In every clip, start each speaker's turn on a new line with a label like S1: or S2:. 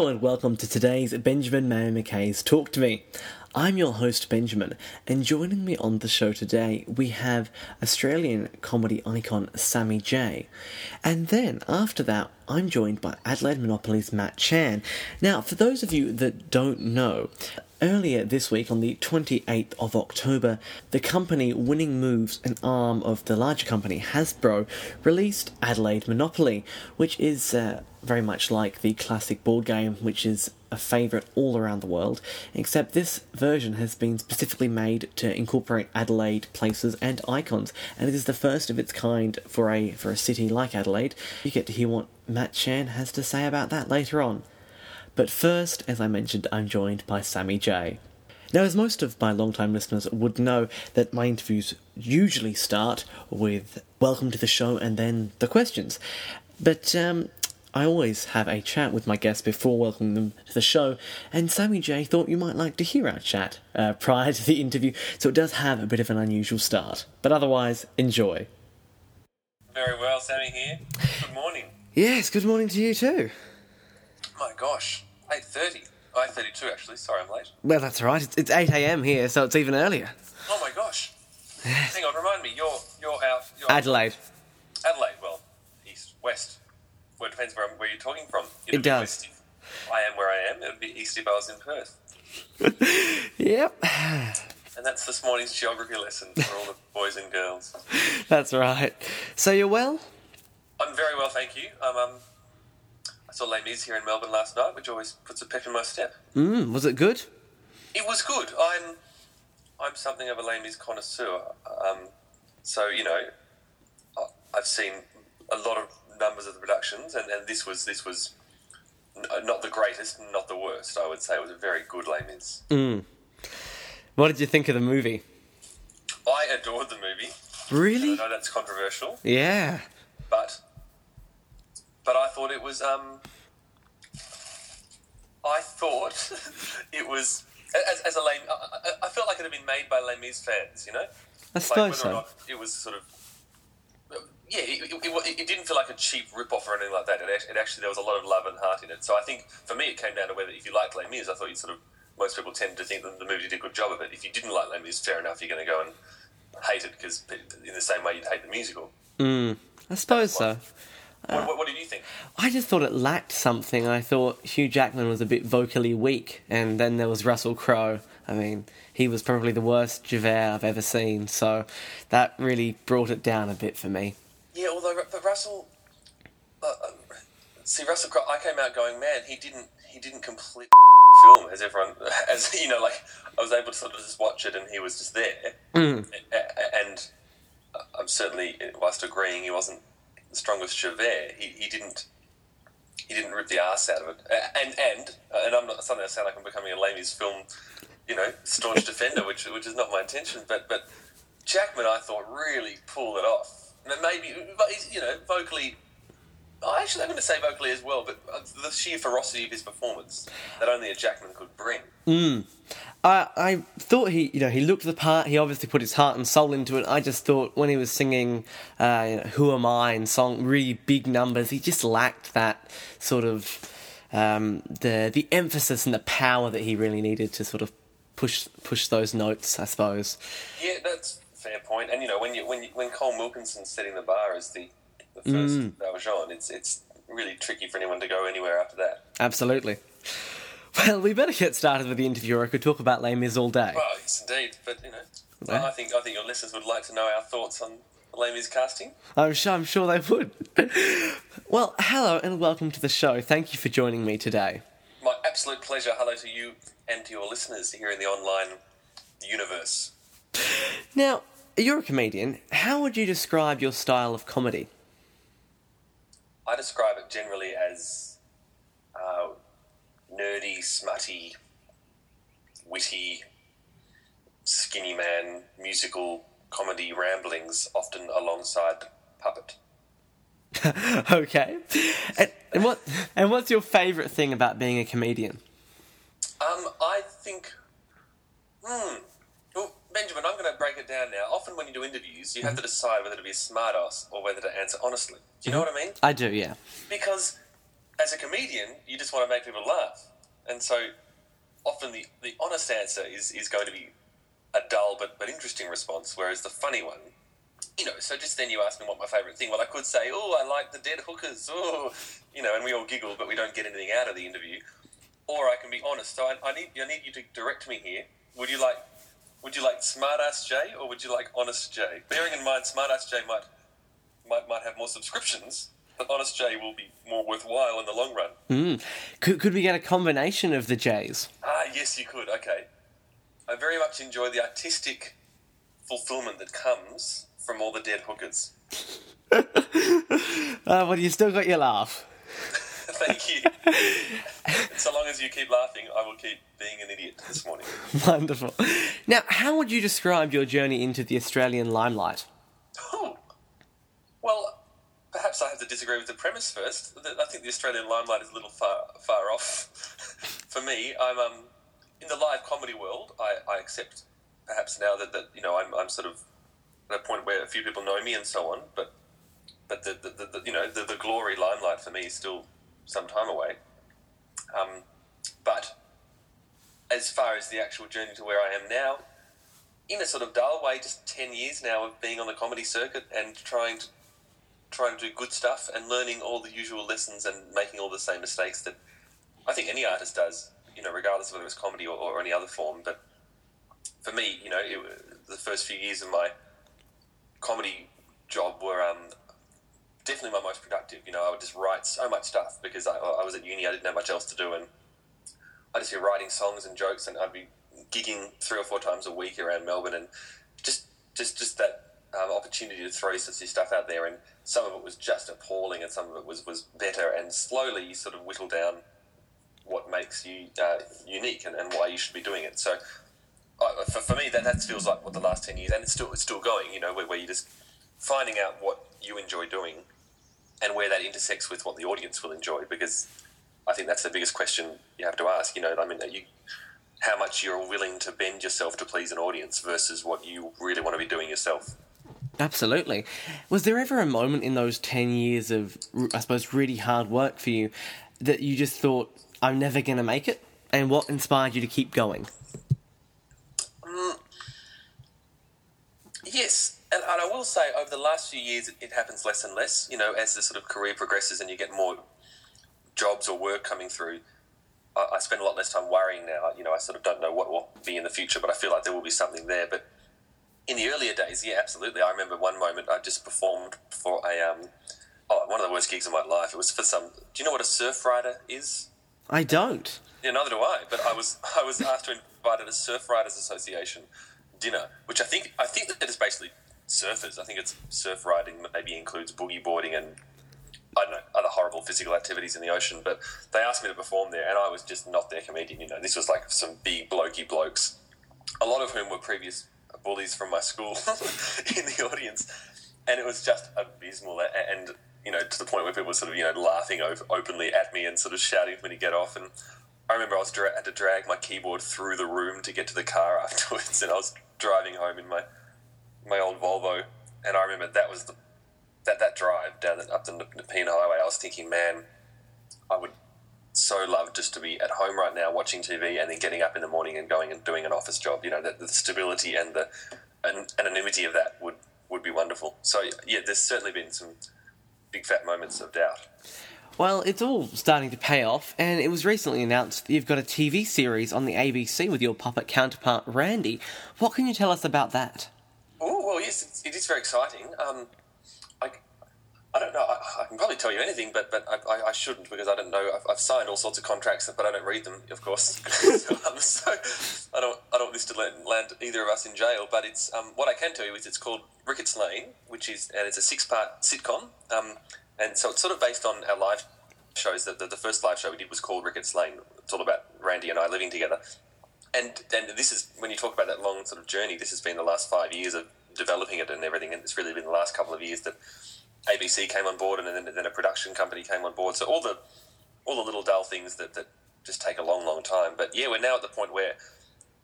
S1: Hello and welcome to today's Benjamin Mayer McKay's Talk to Me. I'm your host Benjamin, and joining me on the show today we have Australian comedy icon Sammy J. And then after that, I'm joined by Adelaide Monopoly's Matt Chan. Now, for those of you that don't know, Earlier this week, on the 28th of October, the company Winning Moves, an arm of the larger company Hasbro, released Adelaide Monopoly, which is uh, very much like the classic board game, which is a favourite all around the world, except this version has been specifically made to incorporate Adelaide places and icons, and it is the first of its kind for a for a city like Adelaide. You get to hear what Matt Chan has to say about that later on. But first, as I mentioned, I'm joined by Sammy J. Now, as most of my long-time listeners would know, that my interviews usually start with welcome to the show and then the questions. But um, I always have a chat with my guests before welcoming them to the show, and Sammy J thought you might like to hear our chat uh, prior to the interview, so it does have a bit of an unusual start. But otherwise, enjoy.
S2: Very well, Sammy here. Good morning.
S1: Yes, good morning to you too.
S2: My gosh, eight thirty. Oh, eight thirty-two actually. Sorry, I'm late.
S1: Well, that's all right. It's, it's 8 a.m. here, so it's even earlier.
S2: Oh my gosh. Hang on, remind me. You're you're out. You're
S1: Adelaide.
S2: Adelaide. Well, east, west. Well, it depends where, I'm, where you're talking from. It'd
S1: It does.
S2: I am where I am. It would be east if I was in Perth.
S1: Yep,
S2: And that's this morning's geography lesson for all the boys and girls.
S1: that's right. So you're well?
S2: I'm very well, thank you. Um, um, saw Les Mis here in Melbourne last night, which always puts a pep in my step.
S1: Mm, was it good?
S2: It was good. I'm I'm something of a Les Mis connoisseur. Um, so you know, I've seen a lot of numbers of the productions, and, and this was this was n- not the greatest, not the worst. I would say it was a very good Les Mis.
S1: Mm. What did you think of the movie?
S2: I adored the movie.
S1: Really?
S2: I know that's controversial,
S1: Yeah.
S2: but but I thought it was. Um, I thought it was as, as a lame. I, I- felt like it had been made by Les Mis fans. You know.
S1: I
S2: like
S1: suppose
S2: whether
S1: so.
S2: or not it was sort of yeah, it, it, it, it didn't feel like a cheap rip-off or anything like that. It, act- it actually there was a lot of love and heart in it. So I think for me it came down to whether if you liked Les Mis, I thought you sort of most people tend to think that the movie did a good job of it. If you didn't like Les Mis, fair enough, you're going to go and hate it because in the same way you'd hate the musical.
S1: Mm, I suppose so.
S2: What, what, what did you think?
S1: I just thought it lacked something. I thought Hugh Jackman was a bit vocally weak, and then there was Russell Crowe. I mean, he was probably the worst Javert I've ever seen, so that really brought it down a bit for me.
S2: Yeah, although but Russell, uh, uh, see Russell Crowe, I came out going, man, he didn't he didn't complete film as everyone as you know like I was able to sort of just watch it and he was just there,
S1: Mm.
S2: And I'm certainly whilst agreeing he wasn't the strongest Javert, he, he didn't. He didn't rip the ass out of it, and and and I'm not suddenly I sound like I'm becoming a Les Mis film, you know, staunch defender, which which is not my intention. But but Jackman, I thought, really pulled it off. Maybe, you know, vocally. Oh, actually, I'm going to say vocally as well, but uh, the sheer ferocity of his performance that only a Jackman could bring.
S1: Mm. I I thought he you know he looked the part. He obviously put his heart and soul into it. I just thought when he was singing, uh, you know, "Who Am I" and song really big numbers, he just lacked that sort of um, the the emphasis and the power that he really needed to sort of push push those notes. I suppose.
S2: Yeah, that's a fair point. And you know, when you when you, when Colm Wilkinson's setting the bar as the, the first
S1: Mm.
S2: Valjean, it's it's really tricky for anyone to go anywhere after that.
S1: Absolutely. Well, we better get started with the interview, or I could talk about Les Mis all day.
S2: Well, yes, indeed. But you know,
S1: Yeah.
S2: I think I think your listeners would like to know our thoughts on Les Mis casting.
S1: I'm sure, I'm sure they would. well, hello and welcome to the show. Thank you for joining me today.
S2: My absolute pleasure. Hello to you and to your listeners here in the online universe.
S1: Now, you're a comedian. How would you describe your style of comedy?
S2: I describe it generally as uh, nerdy, smutty, witty, skinny man, musical comedy ramblings, often alongside puppet.
S1: okay. And, and what and what's your favourite thing about being a comedian?
S2: Um, I think. Hmm. Well, Benjamin, I'm going to break it down now. Often, when you do interviews, you have to decide whether to be a smartass or whether to answer honestly. Do you know what I mean?
S1: I do, yeah.
S2: Because as a comedian, you just want to make people laugh, and so often the, the honest answer is, is going to be a dull but, but interesting response, whereas the funny one, you know, so just then you ask me what my favourite thing. Well, I could say, oh, I like the dead hookers, oh, you know, and we all giggle, but we don't get anything out of the interview. Or I can be honest. So I, I need I need you to direct me here. Would you like would you like Smartass Jay or would you like Honest Jay? Bearing in mind, Smartass Jay might might might have more subscriptions, Honest Jay will be more worthwhile in the long run.
S1: Mm. Could could we get a combination of the Jays?
S2: Ah, yes, you could. Okay, I very much enjoy the artistic fulfillment that comes from all the dead hookers.
S1: uh, well, you still got your laugh.
S2: Thank you. so long as you keep laughing, I will keep being an idiot this morning.
S1: Wonderful. Now, how would you describe your journey into the Australian limelight?
S2: Oh, well, perhaps I have to disagree with the premise first. I think the Australian limelight is a little far far off. For me, I'm um, in the live comedy world. I, I accept perhaps now that, that you know I'm, I'm sort of at a point where a few people know me and so on. But but the, the, the, the you know the, the glory limelight for me is still some time away. Um, but as far as the actual journey to where I am now, in a sort of dull way, just ten years now of being on the comedy circuit and trying to trying to do good stuff and learning all the usual lessons and making all the same mistakes that I think any artist does, you know, regardless of whether it's comedy or, or any other form. But for me, you know, it, the first few years of my comedy job were um, definitely my most productive. You know, I would just write so much stuff because I, I was at uni, I didn't have much else to do, and I'd just be writing songs and jokes, and I'd be gigging three or four times a week around Melbourne, and just just just that um, opportunity to throw such stuff out there, and some of it was just appalling, and some of it was was better, and slowly you sort of whittle down what makes you uh, unique and, and why you should be doing it. So. Uh, for, for me, that, that feels like what the last ten years, and it's still it's still going. You know, where, where you're just finding out what you enjoy doing and where that intersects with what the audience will enjoy because I think that's the biggest question you have to ask. You know, I mean, you, how much you're willing to bend yourself to please an audience versus what you really want to be doing yourself.
S1: Absolutely. Was there ever a moment in those 10 years of, I suppose, really hard work for you that you just thought, I'm never going to make it? And what inspired you to keep going?
S2: Mm, yes, and, and, I will say, over the last few years, it, it, happens less and less. You know, as the sort of career progresses and you get more jobs or work coming through, I, I, spend a lot less time worrying now. You know, I sort of don't know what will be in the future, but I feel like there will be something there. But in the earlier days, yeah, absolutely. I remember one moment I just performed for a um, oh, one of the worst gigs of my life. It was for some. Do you know what a surf rider is?
S1: I don't.
S2: Yeah, neither do I. But I was I was asked to invite at a Surf Riders Association dinner, which I think I think that is basically surfers. I think it's surf riding maybe includes boogie boarding and I don't know other horrible physical activities in the ocean. But they asked me to perform there, and I was just not their comedian. You know, this was like some big blokey blokes, a lot of whom were previous bullies from my school in the audience, and it was just abysmal. And you know, to the point where people were sort of you know laughing openly at me and sort of shouting me to get off and. I remember I was dra- had to drag my keyboard through the room to get to the car afterwards, and I was driving home in my my old Volvo, and I remember that was the that that drive down the, up the Nepean Highway. I was thinking, man, I would so love just to be at home right now watching TV and then getting up in the morning and going and doing an office job. You know, the, the stability and the anonymity of that would would be wonderful. So yeah, there's certainly been some big fat moments of doubt.
S1: Well, it's all starting to pay off, and it was recently announced that you've got a TV series on the ABC with your puppet counterpart Randy. What can you tell us about that?
S2: Oh well, yes, it is very exciting. Um, I don't know. I, I, can probably tell you anything, but but I, I shouldn't because I don't know. I've, I've, signed all sorts of contracts, but I don't read them, of course. um, so I don't I don't want this to land, land, either of us in jail. But it's um, what I can tell you is it's called Ricketts Lane, which is and it's a six part sitcom. Um, and so it's sort of based on our live shows. That the, the first live show we did was called Ricketts Lane. It's all about Randy and I living together and and this is when you talk about that long sort of journey. This has been the last five years of developing it and everything, and it's really been the last couple of years that ABC came on board, and then, then a production company came on board. So all the all the little dull things that that just take a long, long time. But yeah, we're now at the point where,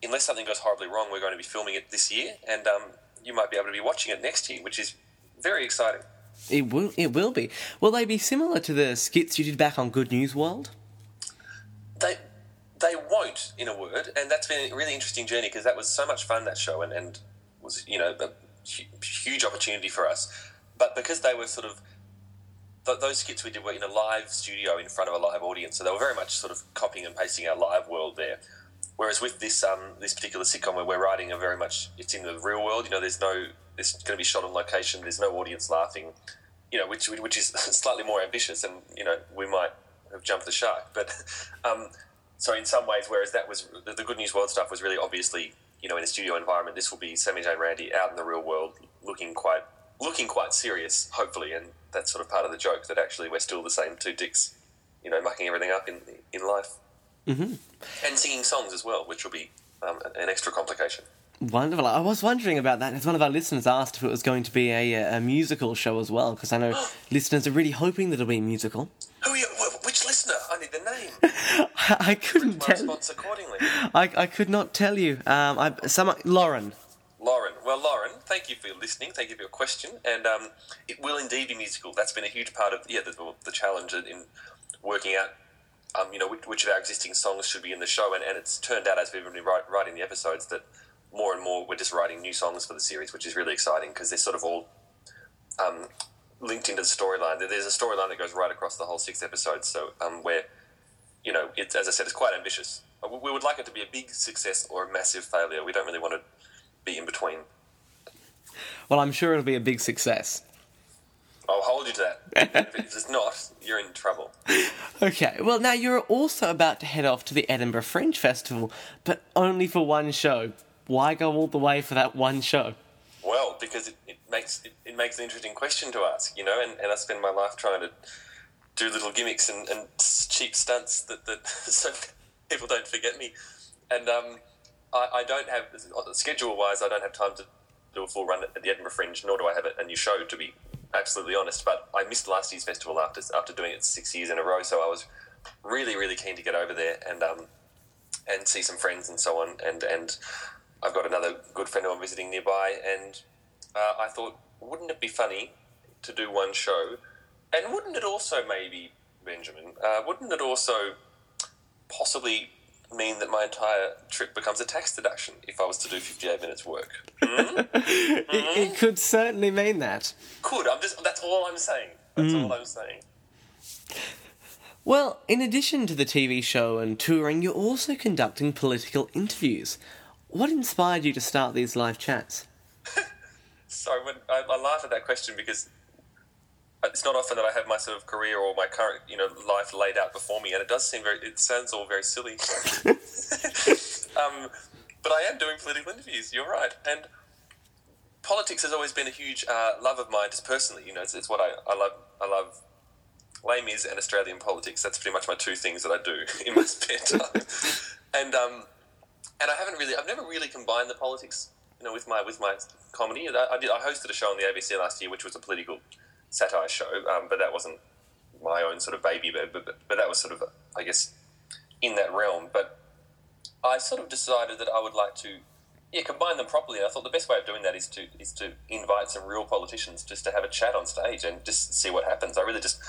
S2: unless something goes horribly wrong, we're going to be filming it this year, and um, you might be able to be watching it next year, which is very exciting.
S1: It will. It will be. Will they be similar to the skits you did back on Good News World?
S2: They they won't, in a word, and that's been a really interesting journey because that was so much fun that show and, and was you know a huge opportunity for us. But because they were sort of th- those skits we did were in a live studio in front of a live audience, so they were very much sort of copying and pasting our live world there. Whereas with this um, this particular sitcom, where we're writing a very much it's in the real world. You know, there's no it's going to be shot on location. There's no audience laughing. You know, which which is slightly more ambitious, and you know we might have jumped the shark. But um, so in some ways, whereas that was the, the Good News World stuff was really obviously you know in a studio environment. This will be Sammy J and Randy out in the real world, looking quite looking quite serious, hopefully, and that's sort of part of the joke that actually we're still the same two dicks, you know, mucking everything up in in life,
S1: mm-hmm.
S2: and singing songs as well, which will be um, an extra complication.
S1: Wonderful. I was wondering about that. As one of our listeners asked if it was going to be a, a musical show as well, because I know listeners are really hoping that it'll be a musical.
S2: Who are you, which listener? I need the name.
S1: I couldn't
S2: tell.
S1: I, I could not tell you. Um, I, some Lauren.
S2: Lauren. Well, Lauren, thank you for listening. Thank you for your question. And um, it will indeed be musical. That's been a huge part of yeah the, the challenge in working out. Um, you know which, which, of our existing songs should be in the show, and, and it's turned out as we've been write, writing the episodes that more and more we're just writing new songs for the series, which is really exciting because they're sort of all um, linked into the storyline. There's a storyline that goes right across the whole six episodes. So um, where you know, it's as I said, it's quite ambitious. We would like it to be a big success or a massive failure. We don't really want to be in between.
S1: Well, I'm sure it'll be a big success.
S2: I'll hold you to that. if it's not, you're in trouble.
S1: Okay, well, now you're also about to head off to the Edinburgh Fringe Festival, but only for one show. Why go all the way for that one show?
S2: Well, because it, it makes it, it, makes an interesting question to ask, you know, and, and I spend my life trying to do little gimmicks and, and cheap stunts that, that so people don't forget me. And um, I, I, don't have, schedule wise, I don't have time to do a full run at the Edinburgh Fringe, nor do I have a new show, to be absolutely honest. But I missed last year's festival after after doing it six years in a row, so I was really, really keen to get over there and um, and see some friends and so on. And and I've got another good friend who I'm visiting nearby, and uh, I thought, wouldn't it be funny to do one show? And wouldn't it also maybe, Benjamin, uh, wouldn't it also possibly mean that my entire trip becomes a tax deduction if I was to do 58 minutes work. Mm-hmm.
S1: it, it, hmm? could certainly mean that.
S2: Could. I'm just that's all I'm saying. That's mm. all I'm saying.
S1: Well, in addition to the TV show and touring, you're also conducting political interviews. What inspired you to start these live chats?
S2: Sorry, when, I, I laugh at that question because it's not often that I have my sort of career or my current you know life laid out before me, and it does seem very. It sounds all very silly. um, but I am doing political interviews. You're right, and politics has always been a huge uh, love of mine, just personally. You know, it's, it's what I, I love. I love Les Mis and Australian politics. That's pretty much my two things that I do in my spare time. and um, and I haven't really, I've never really combined the politics, you know, with my with my comedy. I, did. I hosted a show on the ABC last year, which was a political satire show, um, but that wasn't my own sort of baby, but, but, but that was sort of, I guess, in that realm. But I sort of decided that I would like to, yeah, combine them properly. And I thought the best way of doing that is to is to invite some real politicians just to have a chat on stage and just see what happens. I really just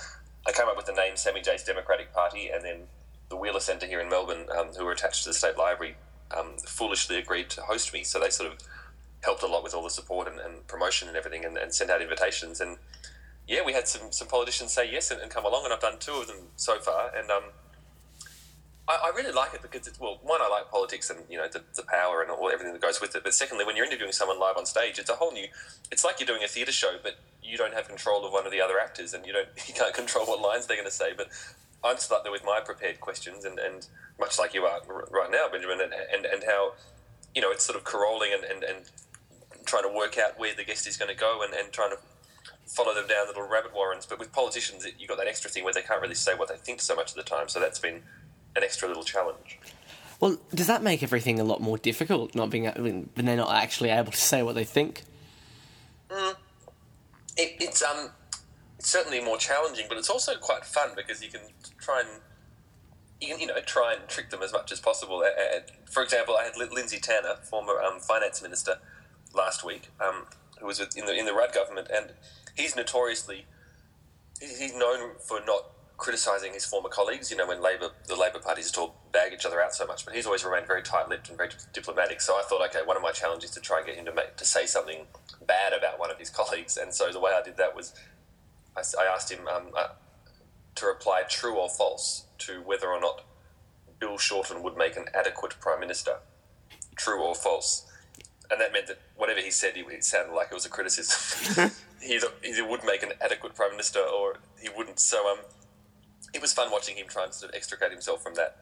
S2: I came up with the name Sammy J's Democratic Party, and then the Wheeler Centre here in Melbourne, um, who were attached to the State Library, um, foolishly agreed to host me. So they sort of helped a lot with all the support and, and promotion and everything, and, and sent out invitations and yeah, we had some, some politicians say yes and, and, come along, and I've done two of them so far, and um, I, I, really like it because it's well, one, I like politics and you know the, the power and all everything that goes with it, but secondly, when you're interviewing someone live on stage, it's a whole new. It's like you're doing a theatre show, but you don't have control of one of the other actors, and you don't you can't control what lines they're going to say. But I'm just up there with my prepared questions, and, and much like you are right now, Benjamin, and, and, and how you know it's sort of corolling and, and, and trying to work out where the guest is going to go and, and trying to follow them down little rabbit warrens. But with politicians, you've got that extra thing where they can't really say what they think so much of the time. So that's been an extra little challenge.
S1: Well, does that make everything a lot more difficult? Not being when they're not actually able to say what they think.
S2: Mm. It, it's um, it's certainly more challenging, but it's also quite fun because you can try and you can you know try and trick them as much as possible. For example, I had Lindsay Tanner, former um, finance minister, last week, um, who was in the in the Rudd government, and he's notoriously he's known for not criticising his former colleagues. You know, when Labor the Labor parties at all bag each other out so much, but he's always remained very tight-lipped and very diplomatic. So I thought, okay, one of my challenges to try and get him to make to say something bad about one of his colleagues. And so the way I did that was I, I asked him um, uh, to reply true or false to whether or not Bill Shorten would make an adequate prime minister. True or false. And that meant that whatever he said, it sounded like it was a criticism. he either, either would make an adequate prime minister or he wouldn't. So um, it was fun watching him try and sort of extricate himself from that.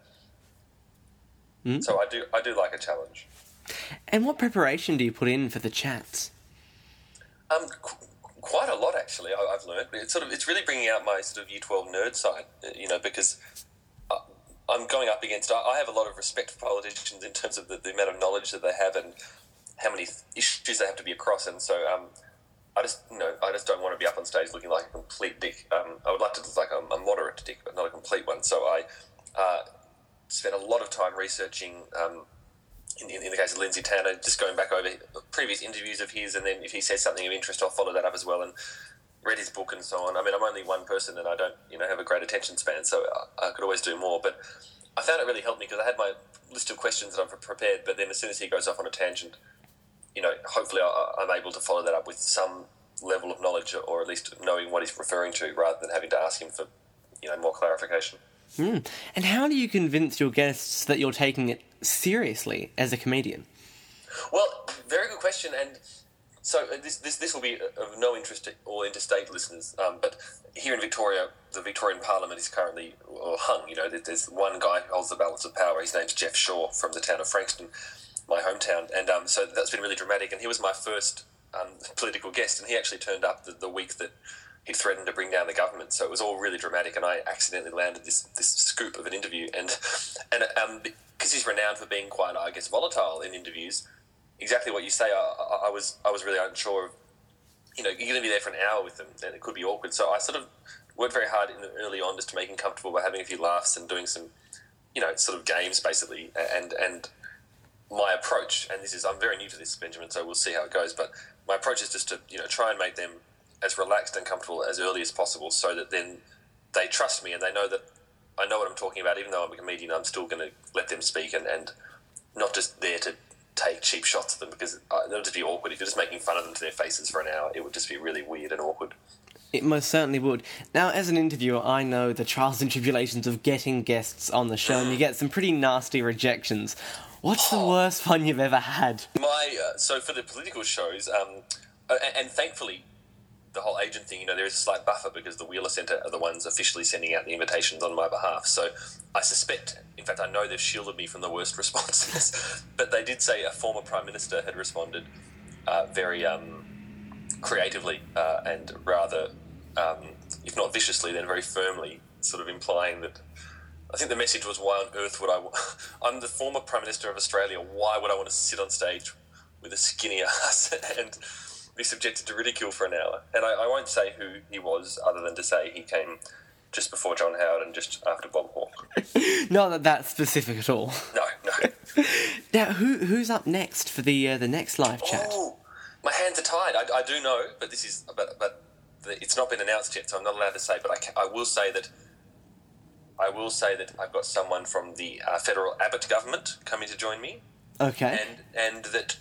S2: Mm. So I do I do like a challenge.
S1: And what preparation do you put in for the chats?
S2: Um, quite a lot actually. I, have learned. It's sort of it's really bringing out my sort of Year Twelve nerd side. Uh, you know, because uh, I'm going up against. I have a lot of respect for politicians in terms of the, the amount of knowledge that they have and how many issues they have to be across. And so, um, I just you know I just don't want to be up on stage looking like a complete dick. Um, I would like to look like a, a, moderate dick, but not a complete one. So I uh, spent a lot of time researching. Um, in, in, the case of Lindsay Tanner, just going back over previous interviews of his, and then if he says something of interest, I'll follow that up as well, and read his book and so on. I mean, I'm only one person, and I don't, you know, have a great attention span, so I, I could always do more. But I found it really helped me because I had my list of questions that I've prepared, but then as soon as he goes off on a tangent, you know, hopefully I, I'm able to follow that up with some level of knowledge, or at least knowing what he's referring to, rather than having to ask him for, you know, more clarification.
S1: Mm. And how do you convince your guests that you're taking it seriously as a comedian?
S2: Well, very good question, and so uh, this this, this will be of no interest to all interstate listeners. Um, but here in Victoria, the Victorian Parliament is currently hung. You know, there's one guy who holds the balance of power. His name's Geoff Shaw from the town of Frankston, my hometown, and um, so that's been really dramatic. And he was my first um, political guest, and he actually turned up the, the week that he threatened to bring down the government. So it was all really dramatic, and I accidentally landed this this scoop of an interview, and and um, because he's renowned for being quite, I guess, volatile in interviews. Exactly what you say. I, I was I was really unsure of. You know, you're going to be there for an hour with them, and it could be awkward. So I sort of worked very hard in the early on just to make him comfortable by having a few laughs and doing some, you know, sort of games basically. And and my approach, and this is I'm very new to this, Benjamin, so we'll see how it goes. But my approach is just to you know try and make them as relaxed and comfortable as early as possible so that then they trust me and they know that I know what I'm talking about. Even though I'm a comedian, I'm still going to let them speak and, and not just there to take cheap shots at them because it would just be awkward. If you're just making fun of them to their faces for an hour, it would just be really weird and awkward.
S1: It most certainly would. Now, as an interviewer, I know the trials and tribulations of getting guests on the show, and you get some pretty nasty rejections. What's the worst one you've ever had?
S2: My uh, so for the political shows, um, and, and thankfully the whole agent thing, you know, there is a slight buffer because the Wheeler Centre are the ones officially sending out the invitations on my behalf. So I suspect, in fact, I know they've shielded me from the worst responses, but they did say a former Prime Minister had responded uh, very um, creatively uh, and rather, um, if not viciously, then very firmly, sort of implying that. I think the message was, "Why on earth would I? I'm the former Prime Minister of Australia. Why would I want to sit on stage with a skinny ass and be subjected to ridicule for an hour. And I, I, won't say who he was, other than to say he came just before John Howard and just after Bob Hawke.
S1: Not that that's specific at all.
S2: No, no.
S1: now, who who's up next for the uh, the next live chat?
S2: Oh, my hands are tied. I, I do know, but this is but but it's not been announced yet, so I'm not allowed to say. But I, can, I will say that. I will say that I've got someone from the uh, federal Abbott government coming to join me.
S1: Okay.
S2: And and that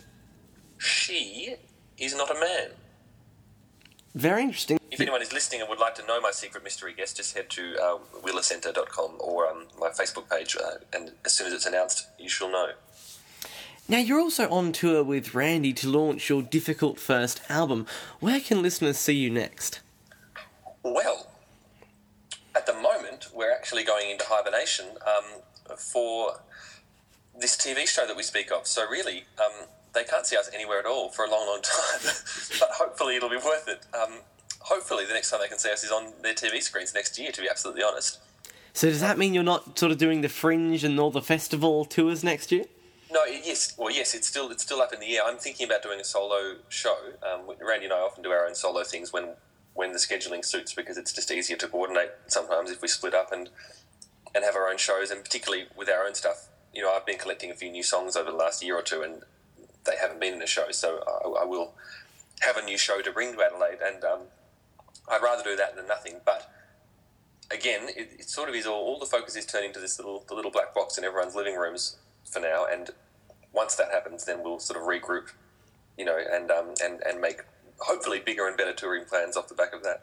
S2: she is not a man.
S1: Very interesting.
S2: If anyone is listening and would like to know my secret mystery guest, just head to uh, wheelercentre.com or um, my Facebook page, uh, and as soon as it's announced, you shall know.
S1: Now, you're also on tour with Randy to launch your difficult first album. Where can listeners see you next?
S2: Well, at the moment, we're actually going into hibernation um, for this TV show that we speak of. So, really, um, they can't see us anywhere at all for a long, long time. but hopefully it'll be worth it. Um, hopefully the next time they can see us is on their TV screens next year, to be absolutely honest.
S1: So does that mean you're not sort of doing the Fringe and all the festival tours next year?
S2: No, yes, well, yes, it's still it's still up in the air. I'm thinking about doing a solo show. Um, Randy and I often do our own solo things when when the scheduling suits because it's just easier to coordinate sometimes if we split up and and have our own shows and particularly with our own stuff. You know, I've been collecting a few new songs over the last year or two, and they haven't been in a show, so I, I will have a new show to bring to Adelaide. And um, I'd rather do that than nothing. But again, it, it sort of is all, all the focus is turning to this little the little black box in everyone's living rooms for now. And once that happens, then we'll sort of regroup, you know, and um, and and make hopefully bigger and better touring plans off the back of that.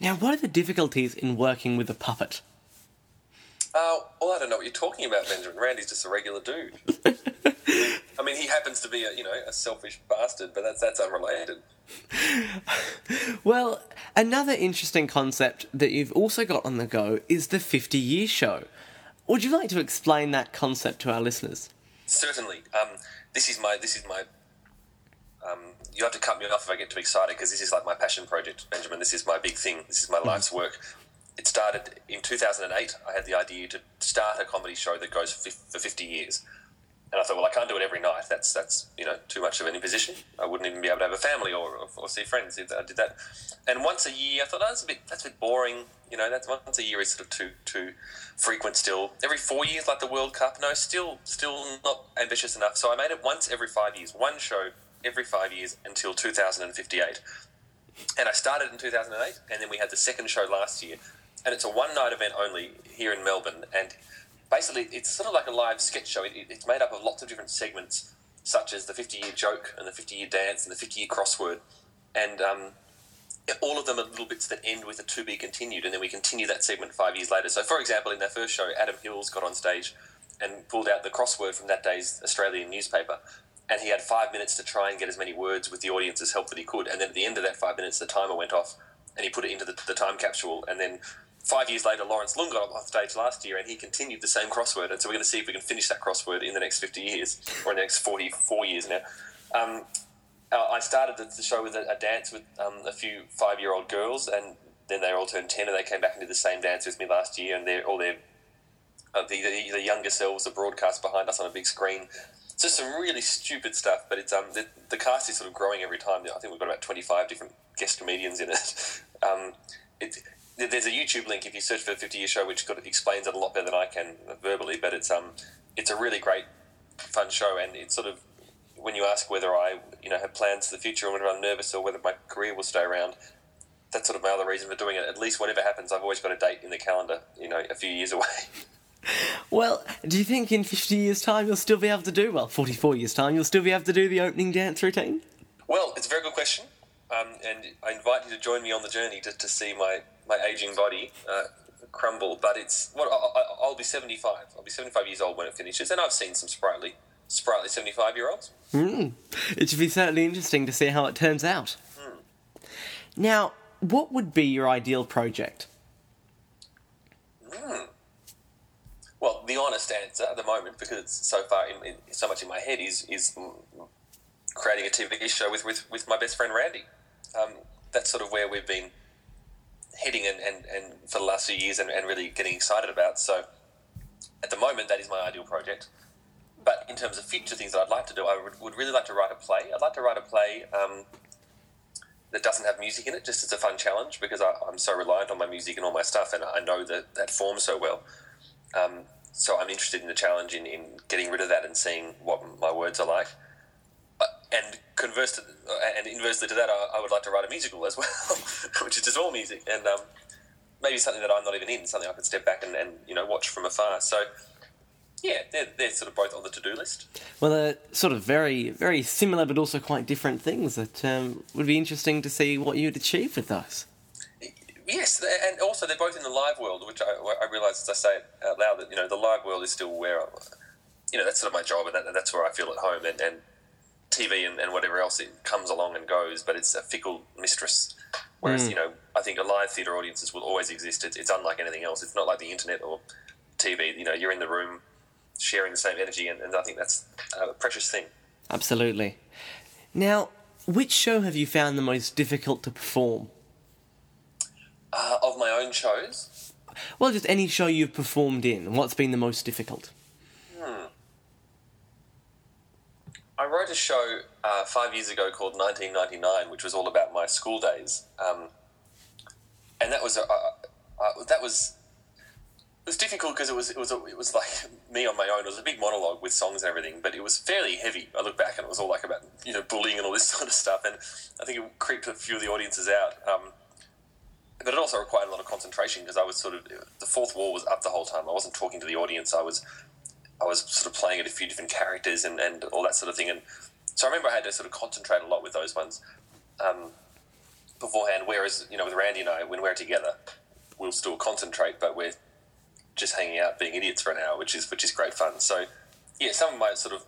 S1: Now, what are the difficulties in working with a puppet?
S2: Uh, well, I don't know what you're talking about, Benjamin. Randy's just a regular dude. I mean, he happens to be a you know a selfish bastard, but that's that's unrelated.
S1: Well, another interesting concept that you've also got on the go is the 50 year show. Would you like to explain that concept to our listeners?
S2: Certainly. Um, this is my this is my. Um, you have to cut me off if I get too excited because this is like my passion project, Benjamin. This is my big thing. This is my life's work. It started in 2008. I had the idea to start a comedy show that goes for, 50 years. And I thought, well, I can't do it every night. That's that's you know too much of an imposition. I wouldn't even be able to have a family or, or, or see friends if I did that. And once a year, I thought oh, that's a bit that's a bit boring. You know, that's once a year is sort of too too frequent. Still, every four years, like the World Cup, no, still still not ambitious enough. So I made it once every five years, one show every five years until 2058. And I started in 2008, and then we had the second show last year, and it's a one night event only here in Melbourne, and basically it's sort of like a live sketch show. It, it- it's made up of lots of different segments, such as the 50 year joke and the 50 year dance and the 50 year crossword, and um, all of them are little bits that end with a to be continued, and then we continue that segment five years later. So, for example, in that first show, Adam Hills got on stage and pulled out the crossword from that day's Australian newspaper. And he had five minutes to try and get as many words with the audience's help that he could. And then at the end of that five minutes, the timer went off and he put it into the, the time capsule. And then five years later, Lawrence Leung got on stage last year and he continued the same crossword. And so we're going to see if we can finish that crossword in the next 50 years or in the next 44 years now. Um, uh, I started the, the show with a, a dance with um, a few five year old girls, and then they all turned 10 and they came back and did the same dance with me last year. And they're all their uh, the, the, the younger selves are broadcast behind us on a big screen. It's just some really stupid stuff, but it's um the, the cast is sort of growing every time. I think we've got about 25 different guest comedians in it. Um, it there's a YouTube link if you search for the 50 year show, which got, explains it a lot better than I can verbally. But it's um it's a really great fun show, and it's sort of when you ask whether I you know have plans for the future or whether I'm nervous or whether my career will stay around. That's sort of my other reason for doing it. At least whatever happens, I've always got a date in the calendar, you know, a few years away.
S1: Well, do you think in 50 years' time you'll still be able to do, well, 44 years' time, you'll still be able to do the opening dance routine?
S2: Well, it's a very good question, um, and I invite you to join me on the journey to, to see my, my aging body uh, crumble. But it's what I, I'll be seventy five. I'll be seventy five years old when it finishes, and I've seen some sprightly, sprightly seventy five year olds.
S1: It should be certainly interesting to see how it turns out. Now, what would be your ideal project?
S2: Well, the honest answer at the moment, because it's so far in, in, so much in my head, is is mm, creating a TV show with with, with my best friend Randy. Um, that's sort of where we've been heading and, and, and for the last few years and, and really getting excited about. So at the moment, that is my ideal project. But in terms of future things that I'd like to do, I would, would really like to write a play. I'd like to write a play um, that doesn't have music in it, just as a fun challenge, because I, I'm so reliant on my music and all my stuff, and I know that that form so well. Um, so I'm interested in the challenge in, in getting rid of that and seeing what my words are like. And converse to, uh, and inversely to that, I, I would like to write a musical as well, which is just all music, and um, maybe something that I'm not even in, something I could step back and, and you know watch from afar. So yeah, they're, they're sort of both on the to do list.
S1: Well, they're sort of very, very similar but also quite different things that um, would be interesting to see what you'd achieve with those.
S2: Yes, and also they're both in the live world, which I, I realise as I say it out loud that you know the live world is still where I, you know that's sort of my job, and that, that's where I feel at home. And, and TV and, and whatever else it comes along and goes, but it's a fickle mistress. Whereas you know, I think a live theatre audiences will always exist. It's, it's unlike anything else. It's not like the internet or TV. You know, you're in the room sharing the same energy, and, and I think that's a precious thing.
S1: Absolutely. Now, which show have you found the most difficult to perform?
S2: Uh, of my own shows,
S1: Well, just any show you've performed in. What's been the most difficult?
S2: I wrote a show uh, five years ago called 1999, which was all about my school days, um, and that was a, uh, that was it was difficult because it was it was a, it was like me on my own. It was a big monologue with songs and everything, but it was fairly heavy. I look back and it was all like about you know bullying and all this sort of stuff, and I think it creeped a few of the audiences out. Um, but it also required a lot of concentration because I was sort of the fourth wall was up the whole time. I wasn't talking to the audience. I was I was sort of playing at a few different characters and, and all that sort of thing. And so I remember I had to sort of concentrate a lot with those ones um, beforehand. Whereas you know with Randy and I, when we're together, we'll still concentrate, but we're just hanging out being idiots for an hour, which is which is great fun. So yeah, some of my sort of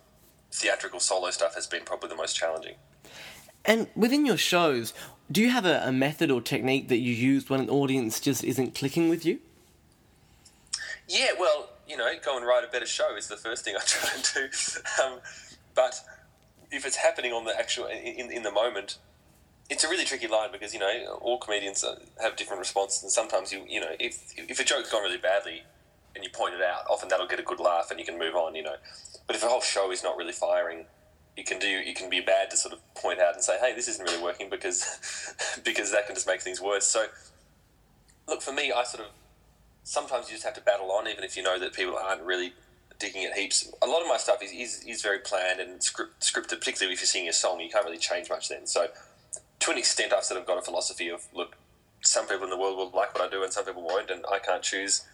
S2: theatrical solo stuff has been probably the most challenging.
S1: And within your shows, do you have a, a method or technique that you use when an audience just isn't clicking with you?
S2: Yeah, well, you know, go and write a better show is the first thing I try to do. Um, but if it's happening on the actual in, in the moment, it's a really tricky line because you know all comedians have different responses, and sometimes you you know if if a joke's gone really badly and you point it out, often that'll get a good laugh and you can move on. You know, but if a whole show is not really firing, you can do you can be bad to sort of point out and say, hey, this isn't really working because because that can just make things worse. So look for me, I sort of sometimes you just have to battle on, even if you know that people aren't really digging it heaps. A lot of my stuff is, is, is very planned and script, scripted, particularly if you're singing a song, you can't really change much then. So, to an extent, I've sort of got a philosophy of look, some people in the world will like what I do and some people won't, and I can't choose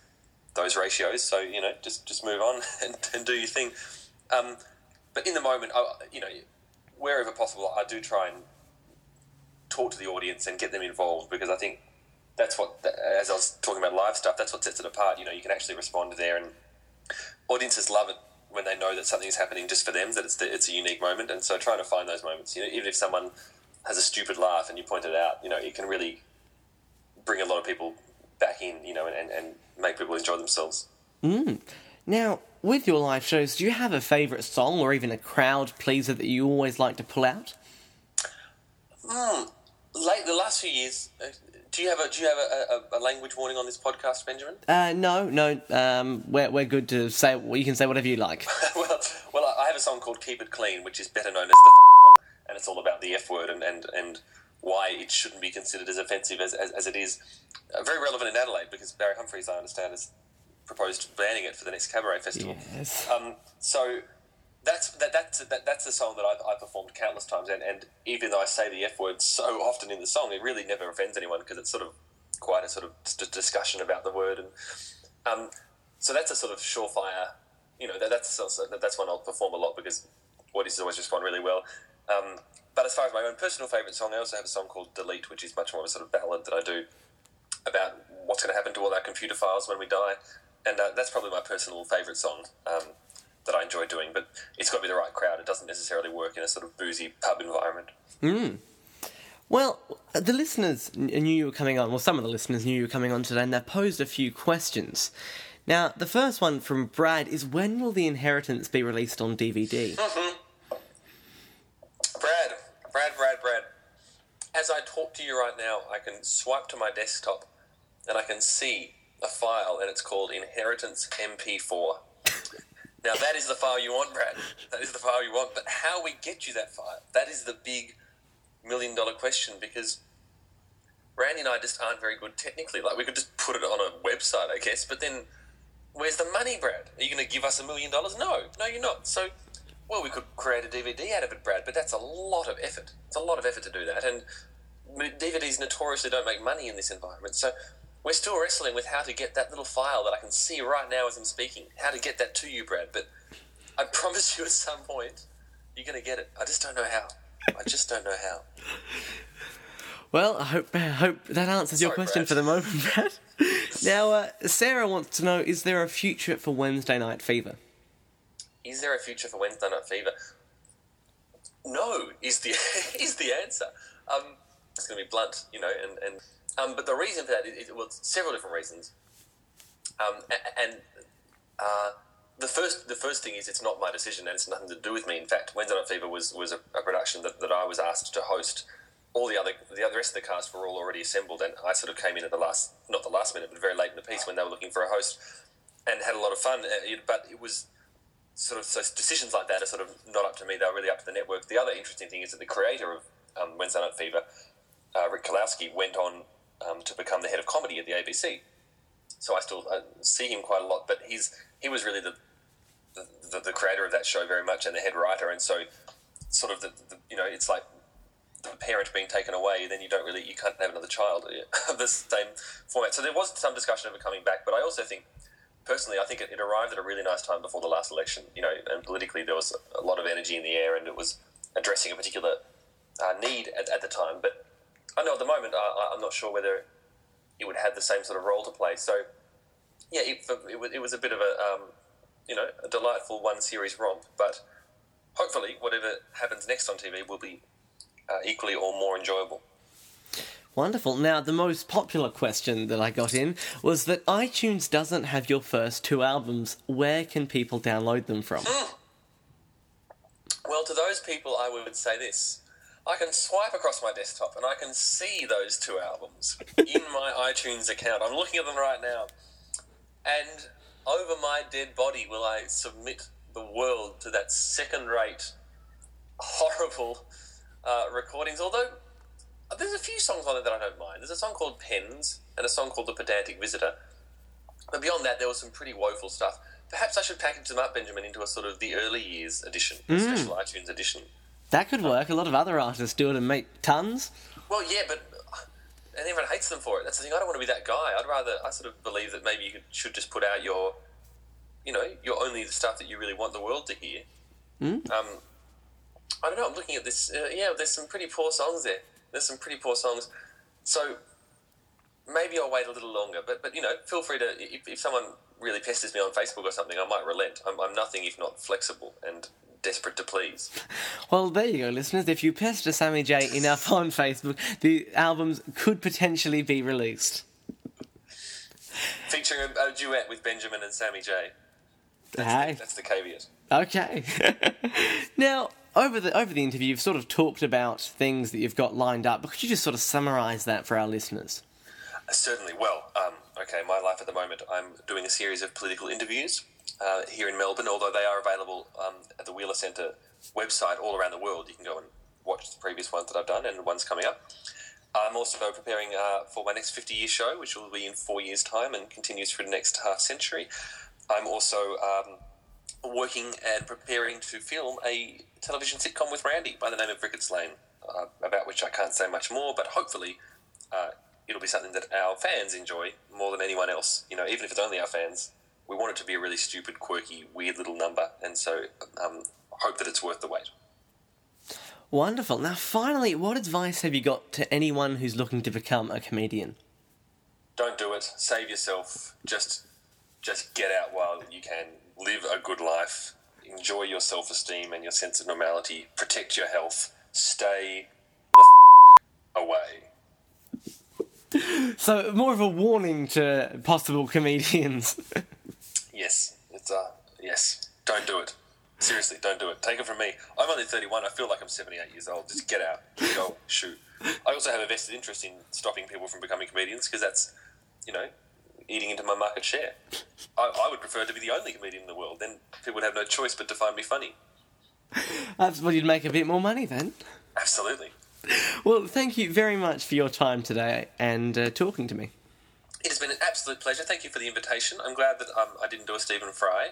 S2: those ratios. So, you know, just, just move on and, and do your thing. Um, but in the moment, I, you know, wherever possible, I do try and talk to the audience and get them involved because I think that's what, as I was talking about live stuff, that's what sets it apart. You know, you can actually respond there, and audiences love it when they know that something is happening just for them, that it's the, it's a unique moment. And so, trying to find those moments, you know, even if someone has a stupid laugh and you point it out, you know, it can really bring a lot of people back in, you know, and, and make people enjoy themselves.
S1: Mm. Now, with your live shows, do you have a favourite song or even a crowd pleaser that you always like to pull out?
S2: Mm. Late the last few years, uh, do you have a do you have a, a, a language warning on this podcast, Benjamin?
S1: Uh, no, no. Um, we're we're good to say. You can say whatever you like.
S2: well, well, I have a song called "Keep It Clean," which is better known as the f- song, and it's all about the F word and, and, and why it shouldn't be considered as offensive as, as, as it is. Uh, very relevant in Adelaide because Barry Humphries, I understand, has proposed banning it for the next cabaret festival.
S1: Yes.
S2: Um, so that's that, that's that, that's a song that I've, I've performed countless times, and, and even though I say the F word so often in the song, it really never offends anyone because it's sort of quite a sort of st- discussion about the word, and um, so that's a sort of surefire. You know, that, that's also, that's one I'll perform a lot because audiences always respond really well. Um, but as far as my own personal favourite song, I also have a song called "Delete," which is much more of a sort of ballad that I do about what's going to happen to all our computer files when we die, and uh, that's probably my personal favourite song. Um, that I enjoy doing, but it's got to be the right crowd. It doesn't necessarily work in a sort of boozy pub environment.
S1: Mm. Well, the listeners knew you were coming on. Well, some of the listeners knew you were coming on today, and they've posed a few questions. Now, the first one from Brad is when will The Inheritance be released on DVD?
S2: Mm-hmm. Brad, Brad, Brad, Brad. As I talk to you right now, I can swipe to my desktop and I can see a file, and it's called Inheritance MP4. Now that is the file you want, Brad. That is the file you want. But how we get you that file? That is the big million dollar question because Randy and I just aren't very good technically. Like we could just put it on a website, I guess. But then, where's the money, Brad? Are you going to give us a million dollars? No, no, you're not. So, well, we could create a DVD out of it, Brad. But that's a lot of effort. It's a lot of effort to do that, and DVDs notoriously don't make money in this environment. So we're still wrestling with how to get that little file that I can see right now as I'm speaking, how to get that to you, Brad. But I promise you at some point, you're going to get it. I just don't know how. I just don't know how.
S1: Well, I hope, I hope that answers Sorry, your question Brad. for the moment, Brad. now, uh, Sarah wants to know is there a future for Wednesday Night Fever?
S2: Is there a future for Wednesday Night Fever? No, is the, is the answer. Um, it's going to be blunt, you know, and, and um, but the reason for that is, well, several different reasons. Um, and uh, the first the first thing is it's not my decision and it's nothing to do with me. In fact, Wednesday Night Fever was was a, a production that, that I was asked to host. All the other the other rest of the cast were all already assembled, and I sort of came in at the last not the last minute, but very late in the piece when they were looking for a host, and had a lot of fun. Uh, but it was sort of so decisions like that are sort of not up to me; they're really up to the network. The other interesting thing is that the creator of um, Wednesday Night Fever, uh, Rick Kalowski, went on um, to become the head of comedy at the ABC. So I still uh, see him quite a lot, but he's he was really the the, the creator of that show very much and the head writer, and so sort of the, the, you know it's like the parent being taken away, then you don't really you can't have another child of the same format. So there was some discussion of it coming back, but I also think personally, I think it, it, arrived at a really nice time before the last election. You know, and politically there was a lot of energy in the air, and it was addressing a particular uh, need at, at, the time. But I know at the moment I, I'm not sure whether it would have the same sort of role to play. So yeah, it, it, it was a bit of a um, you know a delightful one series romp, but hopefully whatever happens next on TV will be uh, equally or more enjoyable.
S1: Wonderful. Now, the most popular question that I got in was that iTunes doesn't have your first two albums. Where can people download them from? Mm.
S2: Well, to those people, I would say this. I can swipe across my desktop and I can see those two albums in my iTunes account. I'm looking at them right now. And over my dead body will I submit the world to that second rate, horrible uh, recordings. Although there's a few songs on it that I don't mind. There's a song called Pens and a song called The Pedantic Visitor. But beyond that, there was some pretty woeful stuff. Perhaps I should package them up, Benjamin, into a sort of the early years edition, mm. special iTunes edition.
S1: That could work. A lot of other artists do it and make tons.
S2: Well, yeah, but and everyone hates them for it. That's the thing. I don't want to be that guy. I'd rather. I sort of believe that maybe you should just put out your, you know, your only the stuff that you really want the world to hear.
S1: Mm.
S2: Um, I don't know. I'm looking at this. Uh, yeah, there's some pretty poor songs there. There's some pretty poor songs. So maybe I'll wait a little longer. But but you know, feel free to if, if someone really pesters me on Facebook or something, I might relent. I'm, I'm nothing if not flexible and desperate to please.
S1: Well, there you go, listeners. If you pester Sammy J enough on Facebook, the albums could potentially be released.
S2: Featuring a, a duet with Benjamin and Sammy J. That's,
S1: Hi.
S2: the, that's the caveat.
S1: Okay. now, over the over the interview, you've sort of talked about things that you've got lined up, but could you just sort of summarise that for our listeners?
S2: Uh, certainly. Well, um, okay, my life at the moment, I'm doing a series of political interviews uh, here in Melbourne, although they are available um, at the Wheeler Centre website all around the world. You can go and watch the previous ones that I've done and ones coming up. I'm also preparing uh, for my next 50 year show, which will be in four years' time and continues for the next half century. I'm also um, working and preparing to film a television sitcom with Randy by the name of Ricketts Lane, uh, about which I can't say much more, but hopefully uh, it'll be something that our fans enjoy more than anyone else. You know, even if it's only our fans, we want it to be a really stupid, quirky, weird little number, and so um, hope that it's worth the wait.
S1: Wonderful. Now, finally, what advice have you got to anyone who's looking to become a comedian?
S2: Don't do it. Save yourself. Just, just get out while you can. Live a good life. Enjoy your self-esteem and your sense of normality. Protect your health. Stay the f- away.
S1: So, more of a warning to possible comedians.
S2: yes, it's uh, yes. Don't do it. Seriously, don't do it. Take it from me. I'm only 31. I feel like I'm 78 years old. Just get out. Go shoot. I also have a vested interest in stopping people from becoming comedians because that's, you know, eating into my market share. I, I, would prefer to be the only comedian in the world. Then people would have no choice but to find me funny.
S1: That's well, you'd make a bit more money then.
S2: Absolutely.
S1: Well, thank you very much for your time today and uh, talking to me.
S2: It has been an absolute pleasure. Thank you for the invitation. I'm glad that um, I didn't do a Stephen Fry.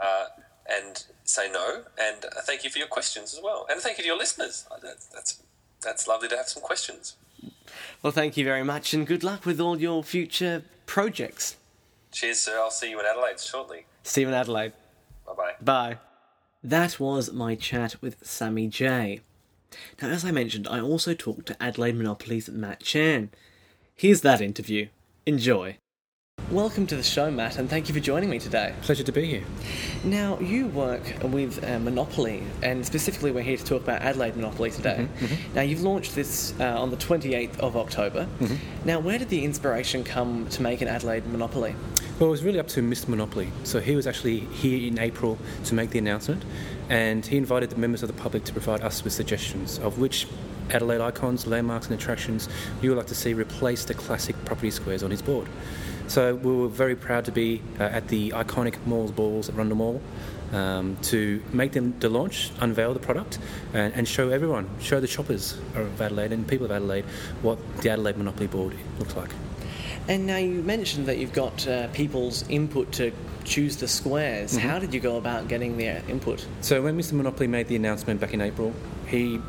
S2: Uh, and say no. And uh, thank you for your questions as well. And thank you to your listeners. Uh, that, that's, that's lovely to have some questions.
S1: Well, thank you very much, and good luck with all your future projects.
S2: Cheers, sir. I'll see you in Adelaide shortly.
S1: See you in Adelaide.
S2: Bye bye.
S1: Bye. That was my chat with Sammy J. Now, as I mentioned, I also talked to Adelaide Monopoly's Matt Chan. Here's that interview. Enjoy. Welcome to the show, Matt, and thank you for joining me today.
S3: Pleasure to be here.
S1: Now, you work with uh, Monopoly, and specifically, we're here to talk about Adelaide Monopoly today. Mm-hmm, mm-hmm. Now, you've launched this uh, on the 28th of October. Mm-hmm. Now, where did the inspiration come to make an Adelaide Monopoly?
S3: Well, it was really up to Mr. Monopoly. So he was actually here in April to make the announcement, and he invited the members of the public to provide us with suggestions of which Adelaide icons, landmarks, and attractions you would like to see replace the classic property squares on his board. So we were very proud to be uh, at the iconic Malls Balls at Rundle Mall um, to make them the launch, unveil the product, and, and, show everyone, show the shoppers of Adelaide and people of Adelaide what the Adelaide Monopoly board looks like.
S1: And now you mentioned that you've got uh, people's input to choose the squares. Mm-hmm. How did you go about getting their input?
S3: So when Mr. Monopoly made the announcement back in April, he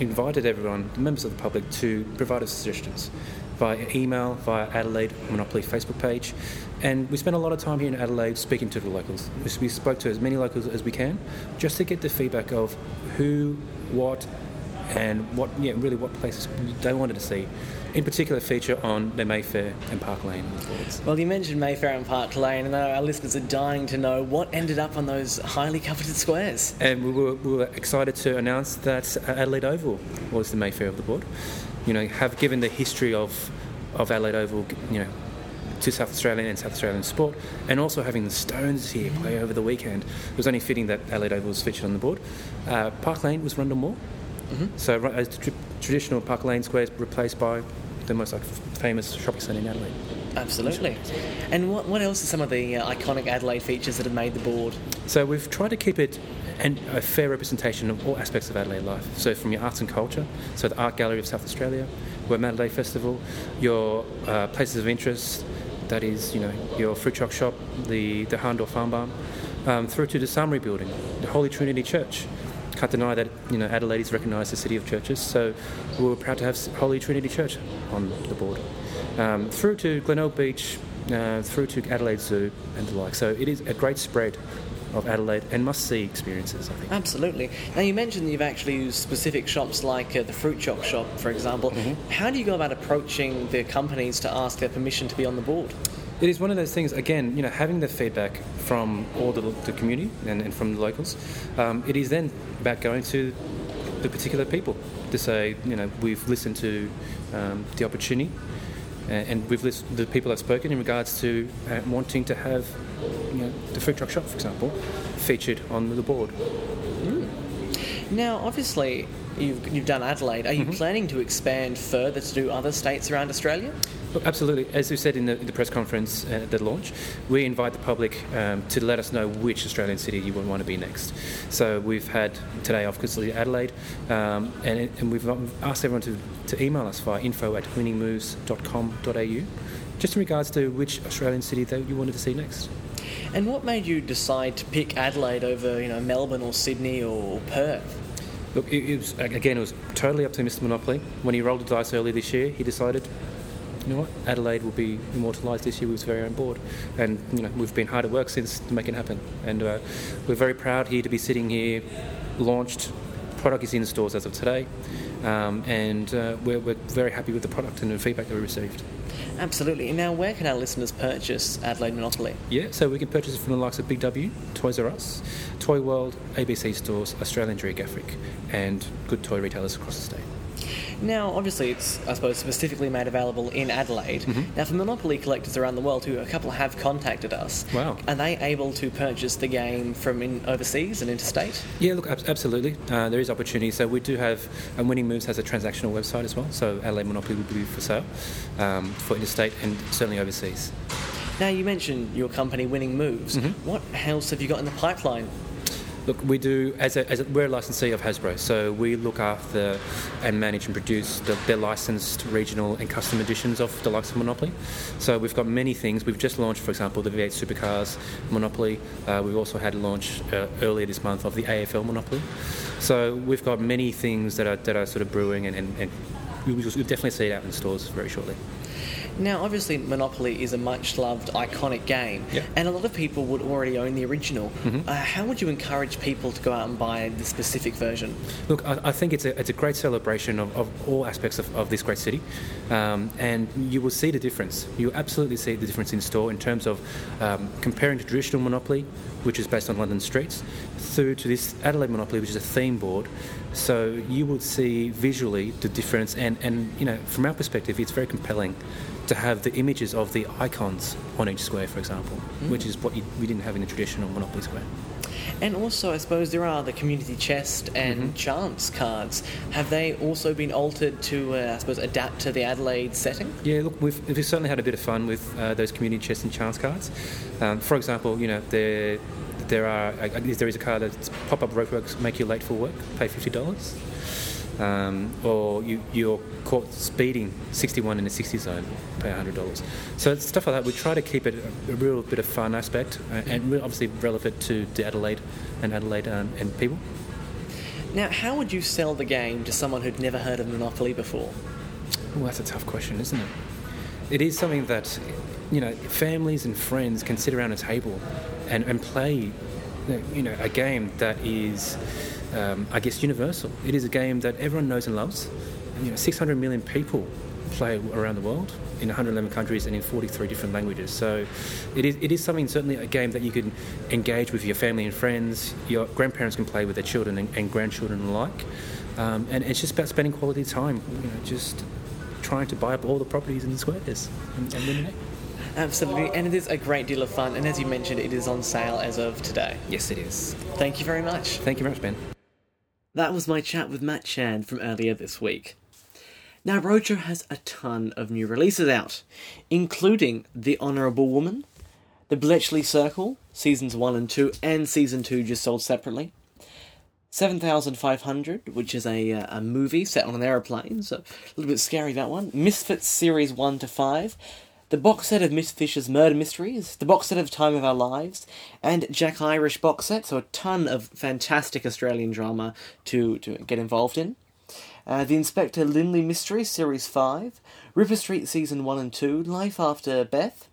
S3: invited everyone, the members of the public, to provide us suggestions via email, via Adelaide Monopoly Facebook page. And we spent a lot of time here in Adelaide speaking to the locals. We spoke to as many locals as we can just to get the feedback of who, what, and what, yeah, really what places they wanted to see. In particular, feature on the Mayfair and Park Lane boards.
S1: Well, you mentioned Mayfair and Park Lane, and our listeners are dying to know what ended up on those highly coveted squares.
S3: And we were, we were excited to announce that Adelaide Oval was the Mayfair of the board. You know, have given the history of of Adelaide Oval, you know, to South Australian and South Australian sport, and also having the Stones here play over the weekend. It was only fitting that Adelaide Oval was featured on the board. Uh, Park Lane was Rundle Mall. Mm-hmm. So as the traditional Park Lane squares replaced by the most like, famous shopping centre in Adelaide.
S1: Absolutely. And what, what else are some of the uh, iconic Adelaide features that have made the board?
S3: So we've tried to keep it and a fair representation of all aspects of Adelaide life. So from your arts and culture, so the Art Gallery of South Australia, Womadelaide Adelaide Festival, your uh, places of interest, that is, you know, your fruit truck shop, the, the Hahndorf Farm Barn, um, through to the SAHMRI Building, the Holy Trinity Church, can't deny that you know Adelaide is recognised as a city of churches, so we were proud to have Holy Trinity Church on the board. Um, through to Glenelg Beach, uh, through to Adelaide Zoo and the like. So it is a great spread of Adelaide and must see experiences, I think.
S1: Absolutely. Now, you mentioned that you've actually used specific shops like uh, the Fruit Chop shop, for example. Mm-hmm. How do you go about approaching the companies to ask their permission to be on the board?
S3: It is one of those things, again, you know, having the feedback from all the, the community and, and, from the locals, um, it is then about going to the particular people to say, you know, we've listened to um, the opportunity and, and we've listened, the people have spoken in regards to uh, wanting to have, you know, the food truck shop, for example, featured on the board.
S1: Mm. Now, obviously, you've, you've done Adelaide. Are you mm-hmm. planning to expand further to do other states around Australia?
S3: Look, absolutely. As we said in the, the press conference uh, at the launch, we invite the public um, to let us know which Australian city you would want to be next. So we've had today, obviously, Adelaide, um, and, and, we've asked everyone to, to email us via info at winningmoves.com.au just in regards to which Australian city that you wanted to see next.
S1: And what made you decide to pick Adelaide over, you know, Melbourne or Sydney or Perth?
S3: Look, it, it was again, it was totally up to Mr. Monopoly. When he rolled the dice early this year, he decided you know what, Adelaide will be immortalised this year with his very own board. And, you know, we've been hard at work since to make it happen. And uh, we're very proud here to be sitting here, launched, product is in stores as of today. Um, and uh, we're, we're very happy with the product and the feedback that we received.
S1: Absolutely. Now, where can our listeners purchase Adelaide Monopoly?
S3: Yeah, so we can purchase it from the likes of Big W, Toys R Us, Toy World, ABC stores, Australian Geographic, and good toy retailers across the state.
S1: Now, obviously, it's, I suppose, specifically made available in Adelaide. Mm-hmm. Now, for Monopoly collectors around the world, who a couple have contacted us,
S3: wow.
S1: are they able to purchase the game from in overseas and interstate?
S3: Yeah, look, absolutely. Uh, there is opportunity. So we do have, and Winning Moves has a transactional website as well. So Adelaide Monopoly will be for sale um, for interstate and certainly overseas.
S1: Now, you mentioned your company, Winning Moves. Mm-hmm. What else have you got in the pipeline?
S3: Look, we do as a, as a, we're a licensee of Hasbro, so we look after and manage and produce the, their licensed regional and custom editions of the likes of Monopoly. So we've got many things. We've just launched, for example, the V8 Supercars Monopoly. Uh, we've also had a launch uh, earlier this month of the AFL Monopoly. So we've got many things that are that are sort of brewing, and, and, and we'll definitely see it out in stores very shortly.
S1: Now, obviously, Monopoly is a much loved, iconic game,
S3: yep.
S1: and a lot of people would already own the original. Mm-hmm. Uh, how would you encourage people to go out and buy the specific version?
S3: Look, I, I think it's a, it's a great celebration of, of all aspects of, of this great city, um, and you will see the difference. You absolutely see the difference in store in terms of um, comparing to traditional Monopoly, which is based on London streets, through to this Adelaide Monopoly, which is a theme board. So you will see visually the difference, and, and you know, from our perspective, it's very compelling to have the images of the icons on each square, for example, mm. which is what you, we didn't have in the traditional Monopoly Square.
S1: And also, I suppose there are the community chest and mm-hmm. chance cards. Have they also been altered to, uh, I suppose, adapt to the Adelaide setting?
S3: Yeah, look, we've, we've certainly had a bit of fun with uh, those community chest and chance cards. Um, for example, you know, there there are there is a car that's pop-up roadworks make you late for work, pay fifty dollars um, or you, you're caught speeding 61 in a 60 zone, pay $100. So stuff like that. We try to keep it a, a real bit of fun aspect uh, and obviously relevant to, to Adelaide and Adelaide um, and people.
S1: Now, how would you sell the game to someone who'd never heard of Monopoly before?
S3: Well, that's a tough question, isn't it? It is something that, you know, families and friends can sit around a table and, and play, you know, a game that is, um, I guess, universal. It is a game that everyone knows and loves. You know, 600 million people play around the world in 111 countries and in 43 different languages. So it is, it is something, certainly a game that you can engage with your family and friends. Your grandparents can play with their children and, and grandchildren alike. Um, and it's just about spending quality time, you know, just trying to buy up all the properties in the squares and, and.
S1: Absolutely, and it is a great deal of fun. And as you mentioned, it is on sale as of today.
S3: Yes, it is.
S1: Thank you very much.
S3: Thank you very much, Ben.
S1: That was my chat with Matt Chan from earlier this week. Now, Roadshow has a ton of new releases out, including The Honourable Woman, The Bletchley Circle, Seasons 1 and 2, and Season 2 just sold separately. 7500, which is a, uh, a movie set on an aeroplane, so a little bit scary that one. Misfits Series 1 to 5, the box set of Miss Fisher's Murder Mysteries, the box set of Time of Our Lives, and Jack Irish box set, so a ton of fantastic Australian drama to, to get involved in. Uh, the Inspector Lynley Mystery, Series 5, Ripper Street Season 1 and 2, Life After Beth,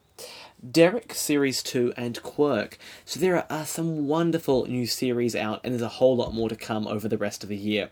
S1: Derek Series 2, and Quirk. So there are some wonderful new series out, and there's a whole lot more to come over the rest of the year.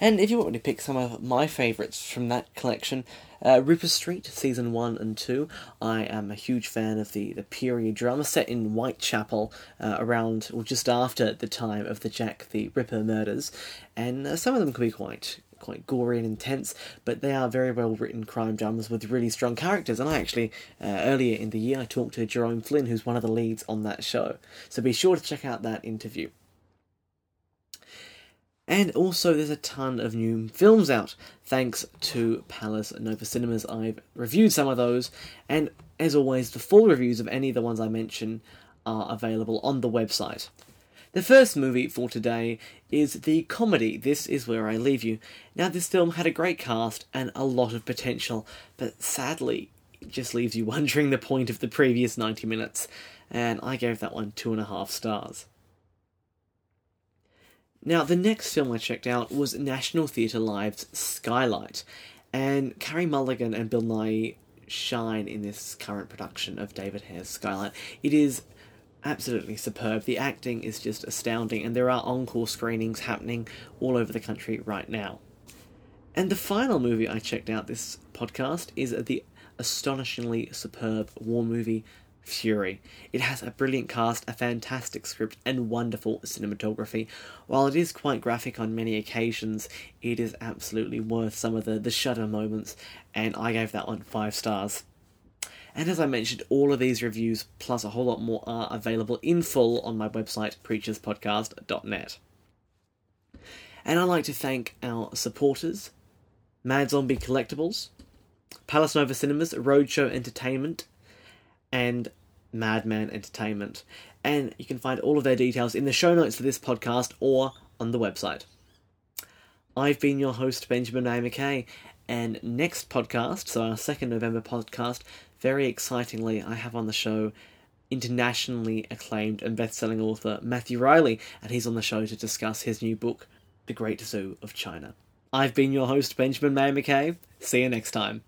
S1: And if you want me to pick some of my favourites from that collection, uh, Ripper Street, Season 1 and 2. I am a huge fan of the, the period drama set in Whitechapel uh, around, or just after the time of the Jack the Ripper murders, and uh, some of them can be quite quite gory and intense, but they are very well written crime dramas with really strong characters. And I actually, uh, earlier in the year, I talked to Jerome Flynn, who's one of the leads on that show. So be sure to check out that interview. And also, there's a ton of new films out, thanks to Palace Nova Cinemas. I've reviewed some of those, and as always, the full reviews of any of the ones I mention are available on the website. The first movie for today is the comedy This Is Where I Leave You. Now, this film had a great cast and a lot of potential, but sadly, it just leaves you wondering the point of the previous 90 minutes, and I gave that one two and a half stars. Now, the next film I checked out was National Theatre Live's Skylight, and Carey Mulligan and Bill Nighy shine in this current production of David Hare's Skylight. It is absolutely superb. The acting is just astounding, and there are encore screenings happening all over the country right now. And the final movie I checked out this podcast is the astonishingly superb war movie Fury. It has a brilliant cast, a fantastic script, and wonderful cinematography. While it is quite graphic on many occasions, it is absolutely worth some of the, the shudder moments, and I gave that one five stars. And as I mentioned, all of these reviews, plus a whole lot more, are available in full on my website, preacherspodcast.net. And I'd like to thank our supporters Mad Zombie Collectibles, Palace Nova Cinemas, Roadshow Entertainment, and Madman Entertainment. And you can find all of their details in the show notes for this podcast or on the website. I've been your host, Benjamin A. McKay, and next podcast, so our second November podcast, very excitingly, I have on the show internationally acclaimed and best selling author Matthew Reilly, and he's on the show to discuss his new book, The Great Zoo of China. I've been your host, Benjamin May McKay. See you next time.